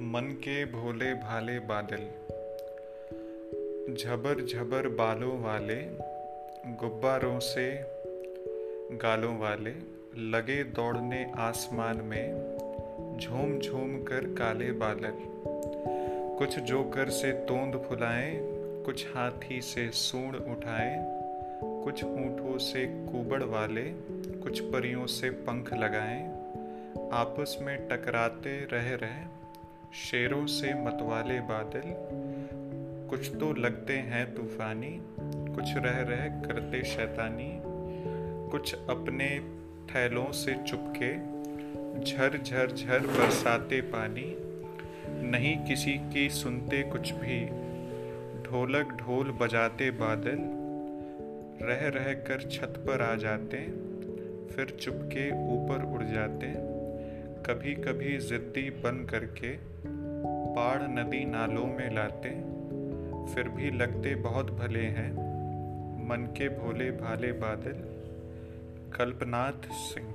के भोले भाले बादल। झबर झबर बालों वाले, गुब्बारों से गालों वाले, लगे दौड़ने आसमान में, झूम झूम कर काले बादल। कुछ जोकर से तोंद फुलाएँ, कुछ हाथी से सूंड उठाए, कुछ ऊँटों से कुबड़ वाले, कुछ परियों से पंख लगाएँ, आपस में टकराते रह रहे। शेरों से मतवाले बादल। कुछ तो लगते हैं तूफानी, कुछ रह रह करते शैतानी, कुछ अपने थैलों से चुपके, झर झर झर बरसाते पानी। नहीं किसी की सुनते कुछ भी, ढोलक ढोल बजाते बादल। रह रह कर छत पर आ जाते, फिर चुपके ऊपर उड़ जाते। कभी कभी ज़िद्दी बन करके बाढ़ नदी नालों में लाते, फिर भी लगते बहुत भले हैं। मन के भोले भाले बादल, कल्पनाथ सिंह।